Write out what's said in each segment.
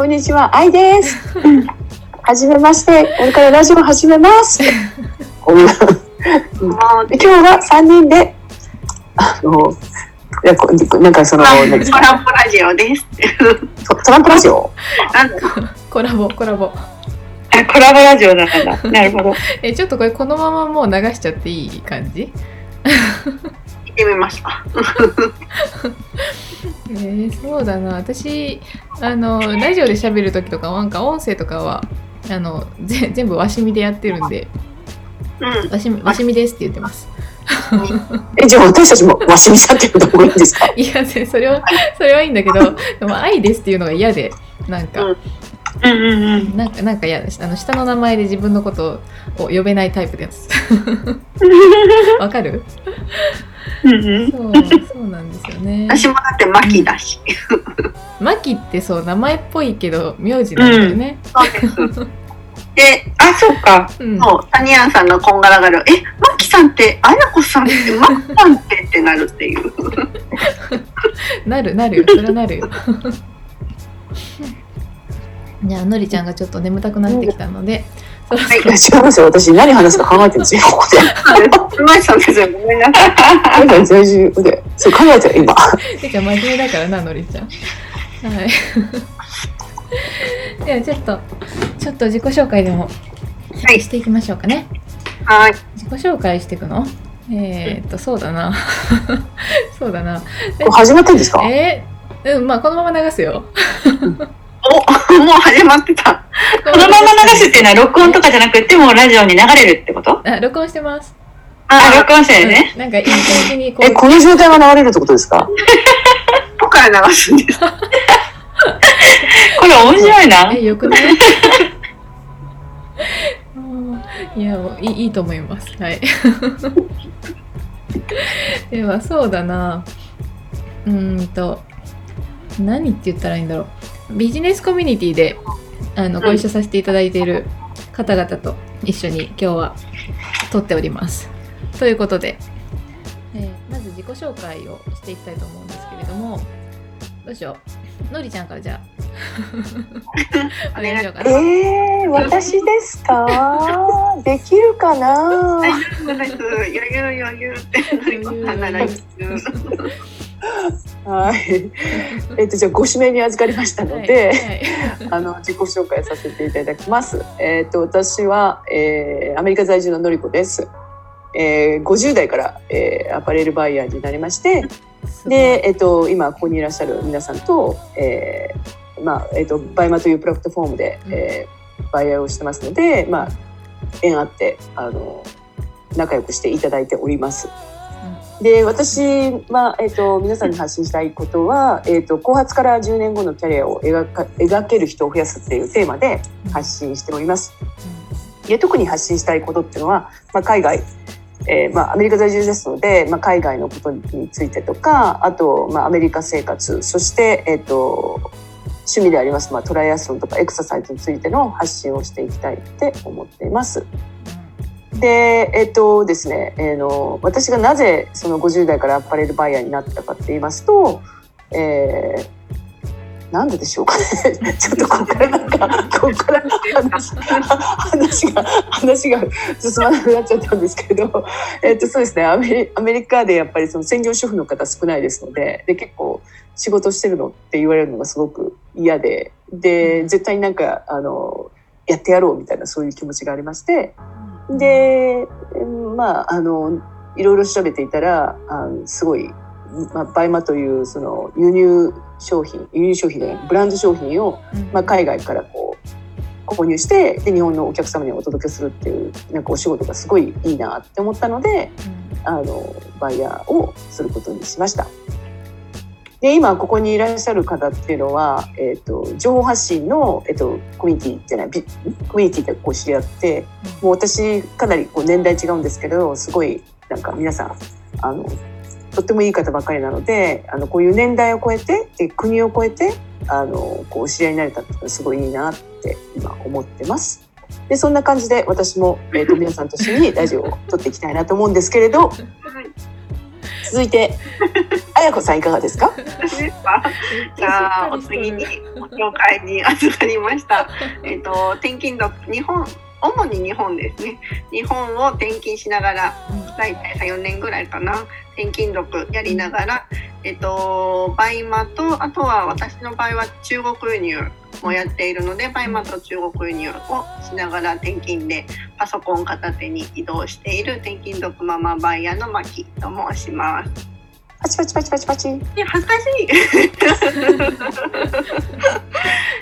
こんにちは、愛です。はじめまして、これからラジオ始めます。こんなで今日は三人で、あの、いやこなんかその、何ですかトランプラジオです。トトランプラジオ？なんだコラボコラボあコラボラジオだったんだ。なるほど。えちょっとこれこのままもう流しちゃっていい感じ？行ってみました。えー、そうだな。私あのラジオで喋る時とかなんか音声とかはあのぜ全部わしみでやってるんで。うん。わしみわしみですって言ってます。え、じゃあ私たちもわしみさんって言った方がいいんですか？いやそれはそれはいいんだけど でも愛ですっていうのが嫌でなんか、うん。うんうんうん。なんかなんか嫌だしあの下の名前で自分のことを呼べないタイプです。わかる？うんうんそうそうなんですよね私もだってマキだし。マキってそう名前っぽいけど名字なんだよね、そうです。で、あ、そうか。うんそう、タニアンさんのこんがらがる。え、マキさんって、あやこさんって、マキさんってってなるっていう。なるなるよそれはなるよ じゃあのりちゃんがちょっと眠たくなってきたのでそろそろいや違いますよ。私何話すか考えてるんですよ、ここで。マキさんですよ。ごめんなさい。海外在住で、そう考えてる、今。てか真面目だからなのりちゃん。はい。ではちょっとちょっと自己紹介でもはい。していきましょうかね。はい。自己紹介していくの？えー、っとそうだな。そうだな。始まってんですか？えー、うんまあこのまま流すよ。お、もう始まってた。ここのまま流すっていうのは録音とかじゃなくてもうラジオに流れるってこと？あ録音してますあ、録音してるね。うんなんかいい感じにこえ、うこの状態が流れるってことですか？ここから流すんです。これ面白いな。え、よくない？うんいや、いいいいと思います。はい。では、そうだな。うーんと、何って言ったらいいんだろう。ビジネスコミュニティであのんご一緒させていただいている方々と一緒に今日は撮っております。ということで、えーまず自己紹介をしていきたいと思うんですけれども、どうしよう。のりちゃんからじゃあ。お願いしようかな。えー、私ですか？できるかな？大丈夫です。余裕余裕ってなります。な らはい。えっと、じゃあ、ご指名に預かりましたので、はいはいあの、自己紹介させていただきます。えっと、私は、えーアメリカ在住ののりこです。えー、50代から、えーアパレルバイヤーになりまして、で、えっと、今ここにいらっしゃる皆さんと、えーまあえっと、バイマというプラットフォームで、うん。えーバイヤーをしてますので、まあ、縁あってあの仲良くしていただいております。で私は、えっと、皆さんに発信したいことは、えっと、後発から10年後のキャリアを描か描ける人を増やすっていうテーマで発信しております。で特に発信したいことっていうのは、まあ、海外、えーまあ、アメリカ在住ですので、まあ、海外のことについてとかあと、まあ、アメリカ生活そして、えー、と趣味であります、まあ、トライアスロンとかエクササイズについての発信をしていきたいって思っています。でえっ、とですね、えーの私がなぜその50代からアパレルバイヤーになったかって言いますと、えーなんででしょうかね。ちょっとここからなんか、ここから話、話が、話が進まなくなっちゃったんですけど、えっと、そうですね、アメリカでやっぱりその専業主婦の方少ないですので、で、結構仕事してるのって言われるのがすごく嫌で、で、絶対になんか、あの、やってやろうみたいなそういう気持ちがありまして、で、うん。まあ、あの、いろいろ調べていたら、あのすごい、まあ、バイマというその輸入商品、輸入商品でブランド商品を、まあ、海外からこう購入してで日本のお客様にお届けするっていうなんかお仕事がすごいいいなって思ったのであのバイヤーをすることにしました。で今ここにいらっしゃる方っていうのは、えー、と情報発信の、えー、とコミュニティじゃないビコミュニティでこう知り合ってもう私かなりこう年代違うんですけどすごいなんか皆さんあのとってもいい方ばっかりなのであのこういう年代を超えてで国を超えてあのこうお知り合いになれたってすごいいいなって今思ってます。でそんな感じで私も、えー、と 皆さんと一緒にラジオを録っていきたいなと思うんですけれど続いて、あやこさんいかがですか？ですか。じゃあ、お次にご紹介に預かりました。えっと、転勤族、日本、主に日本ですね。日本を転勤しながら、大体4年ぐらいかな。転勤族やりながら、えっと、バイマと、あとは私の場合は中国輸入もやっているので、バイマと中国輸入をしながら転勤でパソコン片手に移動している転勤族ママバイヤーのマキと申します。パチパチパチパチパチ。いや恥ずかしい。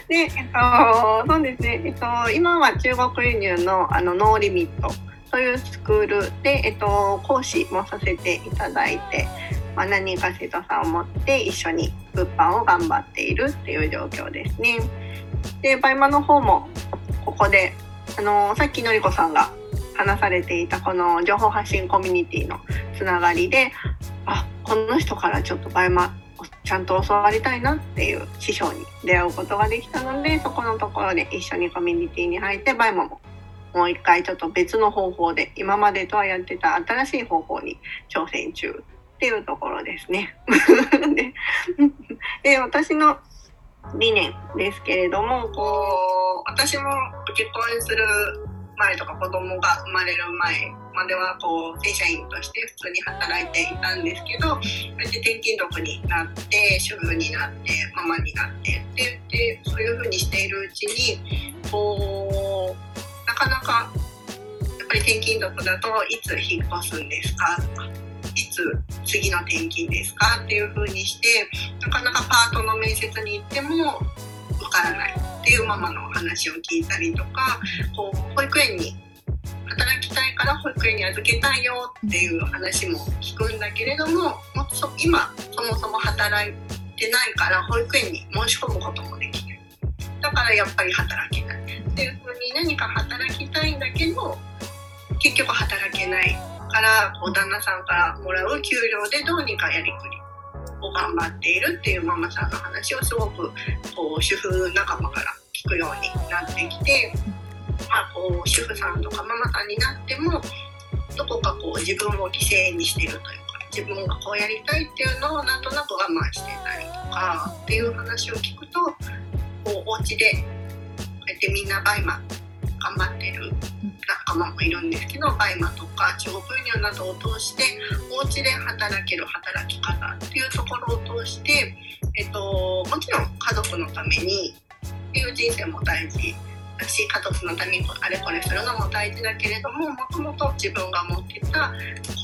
で、えっと、そうですね。えっと、今は中国輸入のあのノーリミットというスクールで、えっと、講師もさせていただいて、まあ、何人か生徒さんを持って一緒に物販を頑張っているっていう状況ですね。で、バイマの方もここで、あの、さっきのりこさんが話されていたこの情報発信コミュニティのつながりで、あこの人からちょっとバイマちゃんと教わりたいなっていう師匠に出会うことができたのでそこのところで一緒にコミュニティに入ってバイマももう一回ちょっと別の方法で今までとはやってた新しい方法に挑戦中っていうところですね。で 私の理念ですけれどもこう私も結婚する前とか子供が生まれる前まではこう正社員として普通に働いていたんですけどこうやって転勤族になって主婦になってママになってって言ってそういう風にしているうちにこうなかなかやっぱり転勤族だといつ引っ越すんですかとか？いつ次の転勤ですか？っていう風にしてなかなかパートの面接に行ってもわからない。っていうママの話を聞いたりとかこう保育園に働きたいから保育園に預けたいよっていう話も聞くんだけれどももっと今そもそも働いてないから保育園に申し込むこともできない。だからやっぱり働けない。っていうふうに何か働きたいんだけど結局働けないからこう旦那さんからもらう給料でどうにかやりくりを頑張っているっていうママさんの話をすごくこう主婦仲間からくようになってきて、まあ、こう主婦さんとかママさんになってもどこかこう自分を犠牲にしてるというか自分がこうやりたいっていうのをなんとなく我慢してたりとかっていう話を聞くとこうお家でこうやってみんなバイマ頑張ってる仲間もいるんですけどバイマとか中国輸入などを通してお家で働ける働き方っていうところを通して、えっと、もちろん家族のためにっていう人生も大事だし家族のためにあれこれするのも大事だけれどももともと自分が持ってたこ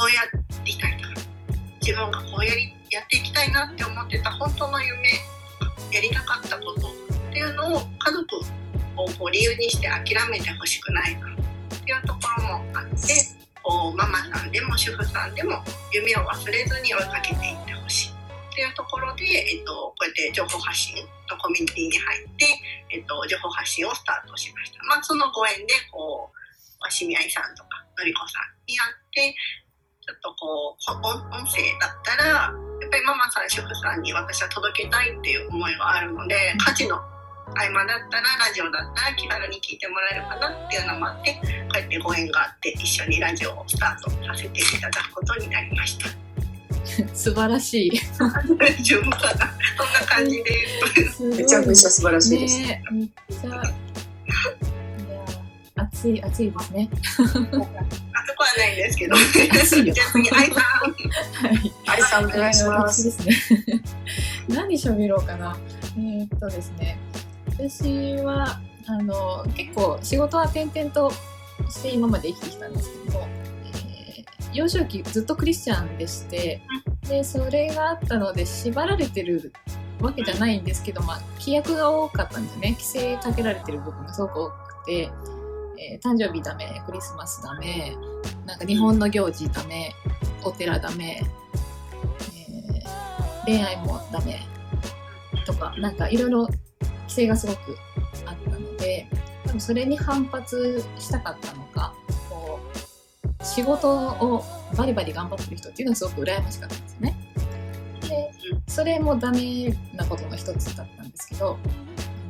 うやりたいとか自分がこうやりやっていきたいなって思ってた本当の夢やりたかったことっていうのを家族をこう理由にして諦めてほしくないな。っていうところもあってこうママさんでも主婦さんでも夢を忘れずに追いかけていってっていうところで、えっと、こうやって情報発信のコミュニティに入って、えっと、情報発信をスタートしました。まあ、そのご縁でこうしみあいさんとかのりこさんに会ってちょっとこう音声だったらやっぱりママさん主婦さんに私は届けたいっていう思いがあるので家事の合間だったらラジオだったら気軽に聞いてもらえるかなっていうのもあってこうやってご縁があって一緒にラジオをスタートさせていただくことになりました。素晴らしい。大丈夫かなそんな感じです。めちゃくちゃ素晴らしいです。ねめっちゃ。いや暑い暑いですね。あそこはないんですけど。暑いよじゃあ次、愛さん。はい。愛さんお願いします。私ですね。何喋ろうかな。えーっとですね。私はあの結構仕事は転々として今まで生きてきたんですけど幼少期ずっとクリスチャンでして、でそれがあったので縛られてるわけじゃないんですけど、まあ規約が多かったんですね。規制かけられてる部分がすごく多くて。えー誕生日ダメ、クリスマスダメ、なんか日本の行事ダメ、お寺ダメ、えー恋愛もダメとか、なんかいろいろ規制がすごくあったので、多分それに反発したかったの、仕事をバリバリ頑張ってる人っていうのはすごく羨ましかったんですよね。で、それもダメなことの一つだったんですけど、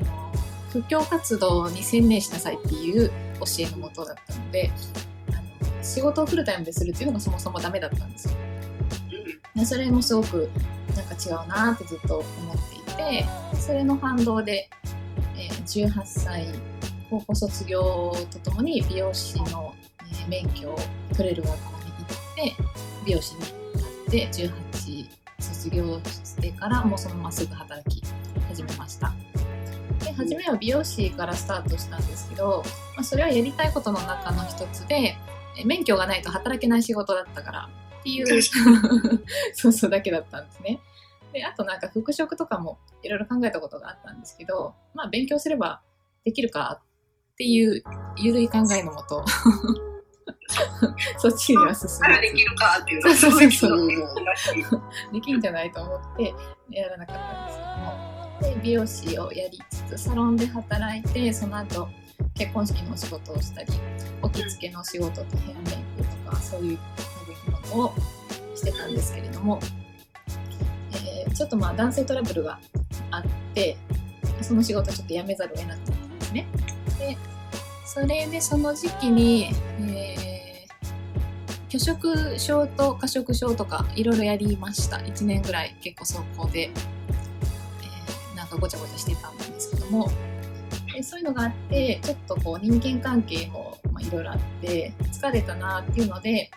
あの布教活動に専念しなさいっていう教えのもとだったので、あの仕事をフルタイムでするっていうのがそもそもダメだったんですよ。でそれもすごくなんか違うなってずっと思っていてそれの反動で、えー18歳高校卒業とともに美容師の、えー免許を取れる学校に行って美容師になって18卒業してからもうそのまますぐ働き始めました。で初めは美容師からスタートしたんですけど、まあ、それはやりたいことの中の一つでえ免許がないと働けない仕事だったからっていう そうそうだけだったんですね。であとなんか復職とかもいろいろ考えたことがあったんですけどまあ勉強すればできるかっていう緩い考えのもとそっちには進めず。できるかっていうのそうそうそううんできんじゃないと思ってやらなかったんですけどもで美容師をやりつつサロンで働いてその後結婚式のお仕事をしたり置き付けのお仕事とヘアメイクとかそういうものをしてたんですけれども、えーちょっとまあ男性トラブルがあってその仕事をちょっと辞めざるを得なかったんですね。でそれでその時期に、えー拒食症と過食症とかいろいろやりました1年ぐらい結構走行で、えーなんかごちゃごちゃしてたんですけどもでそういうのがあってちょっとこう人間関係もいろいろあって疲れたなっていうので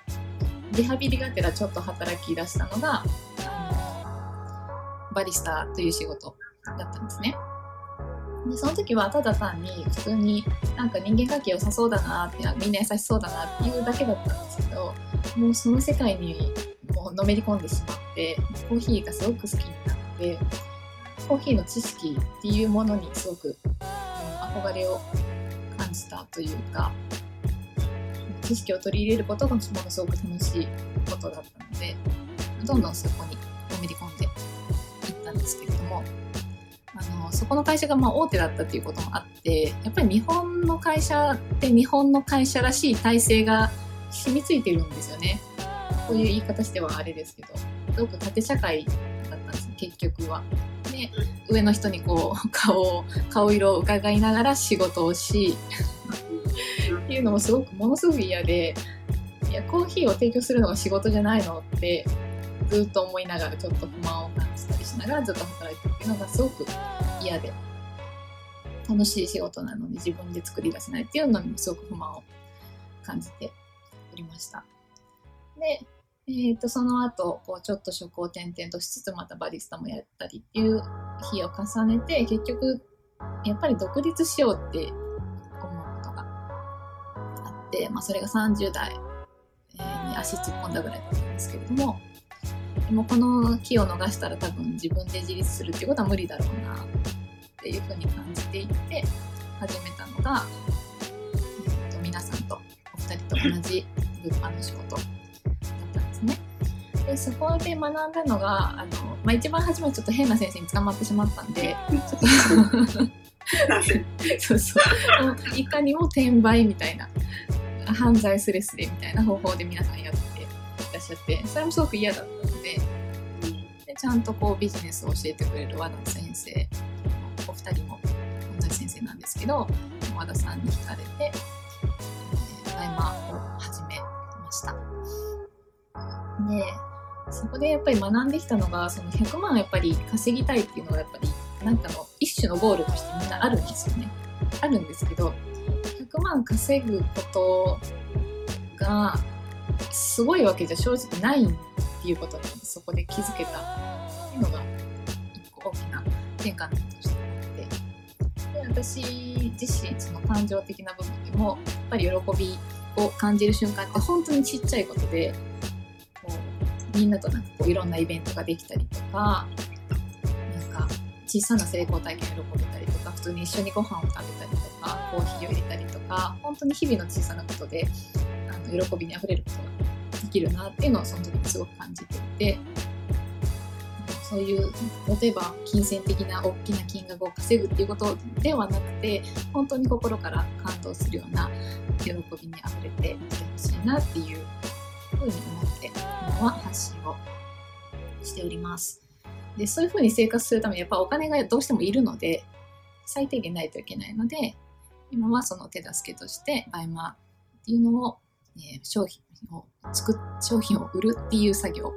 リハビリがてらちょっと働き出したのがあのバリスタという仕事だったんですね。でその時はただ単に普通になんか人間関係良さそうだなってみんな優しそうだなっていうだけだったんですけどもうその世界にもうのめり込んでしまってコーヒーがすごく好きになってコーヒーの知識っていうものにすごくうん憧れを感じたというか知識を取り入れることがものすごく楽しいことだったのでどんどんそこにのめり込んでいったんですけれどものそこの会社がまあ大手だったっていうこともあってやっぱり日本の会社って日本の会社らしい体制が染みついてるんですよね。こういう言い方してはあれですけどすごく縦社会だったんです結局は。で上の人にこう 顔を顔色を伺いながら仕事をしっていうのもすごくものすごく嫌でいやコーヒーを提供するのが仕事じゃないのってずっと思いながらちょっと不満をながらずっと働いてるっていうのがすごく嫌で楽しい仕事なのに自分で作り出せないっていうのにもすごく不満を感じておりました。で、えー、とその後こうちょっと職を転々としつつまたバリスタもやったりっていう日を重ねて結局やっぱり独立しようって思うことがあって、まあ、それが30代えーに足突っ込んだぐらいだったんですけれどもでもこの木を逃したら多分自分で自立するっていうことは無理だろうなっていうふうに感じていって始めたのが、えーと皆さんとお二人と同じ物販の仕事だったんですね。でそこで学んだのがあの、まあ、一番初めはちょっと変な先生に捕まってしまったんでちょっとそうそういかにも転売みたいな犯罪スレスレみたいな方法で皆さんやっていらっしゃってそれもすごく嫌だったちゃんとこうビジネスを教えてくれる和田先生お二人も同じ先生なんですけど和田さんに惹かれて、えー、大麻を始めました。でそこでやっぱり学んできたのがその100万やっぱり稼ぎたいっていうのがやっぱりなんかの一種のゴールとしてみんなあるんですよね。あるんですけど100万稼ぐことがすごいわけじゃ正直ないっていうことにそこで気づけたいうのが一個大きな転換点としてあってで私自身その感情的な部分でもやっぱり喜びを感じる瞬間って本当にちっちゃいことでこうみんなとなんかこういろんなイベントができたりとかなんか小さな成功体験を喜べたりとか普通に一緒にご飯を食べたりとかコーヒーを入れたりとか本当に日々の小さなことであの喜びにあふれることができるなっていうのをその時にすごく感じていてそういう例えば金銭的な大きな金額を稼ぐっていうことではなくて本当に心から感動するような喜びにあふれていてほしいなっていうふうに思って今は発信をしております。でそういうふうに生活するためにやっぱお金がどうしてもいるので最低限ないといけないので今はその手助けとしてバイマーっていうのを、えー商品を作っ商品を売るっていう作業を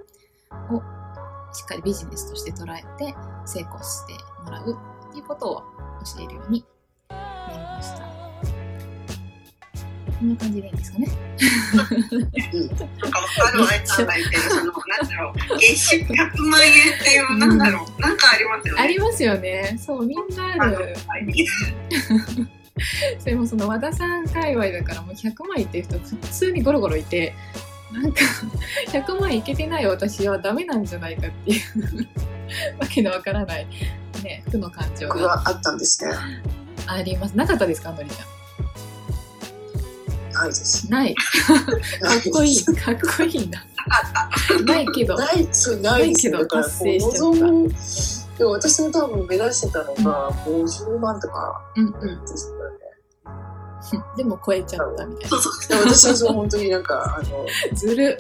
しっかりビジネスとして捉えて成功してもらうっていうことを教えるようになりました。こんな感じでいいんですかね？なんか他のあいさんが言ってる、その、なんだろう、月収100万円っていう、なんだろう、なんかありますよね。ありますよね。そう、みんなある。それもその和田さん界隈だからもう100万いってる人普通にゴロゴロいてなんか100万いけてない私はダメなんじゃないかっていう。わけのわからない、ね、負の感情が。あったんですね。あります。なかったですかのりちゃないです。んないかっこいい。かっこいいな。ないけど。ない、そうないけど達成しちゃった。でも私も多分目指してたのが50万とかうんうん でも超えちゃったみたいそうそう。で私はそう本当になんか、あの、なずる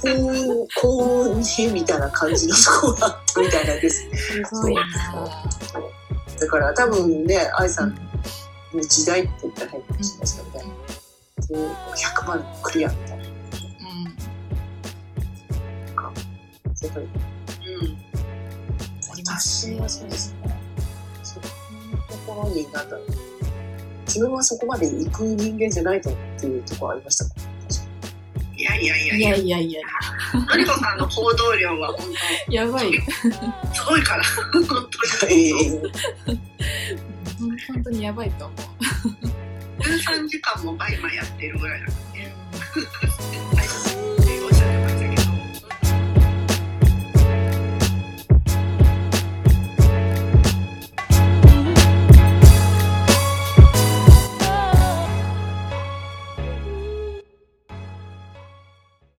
幸運、幸運にみたいな感じのとこがあったみたいなんです。すごいなだから多分ね、愛さうんんの時代って言ったら変かもしれないですけどね。で100万クリアみたいな。うんやっぱりうん。ありますね私はそうですね。そういうところになんだろう。自分はそこまで行く人間じゃないとっていうところありましたかいやいやいやいやいや、いやのりこさんの行動量は本 やばい当すごいから、本当えに。本当にやばいと思う。13時間もバイマやってるぐらいだからね。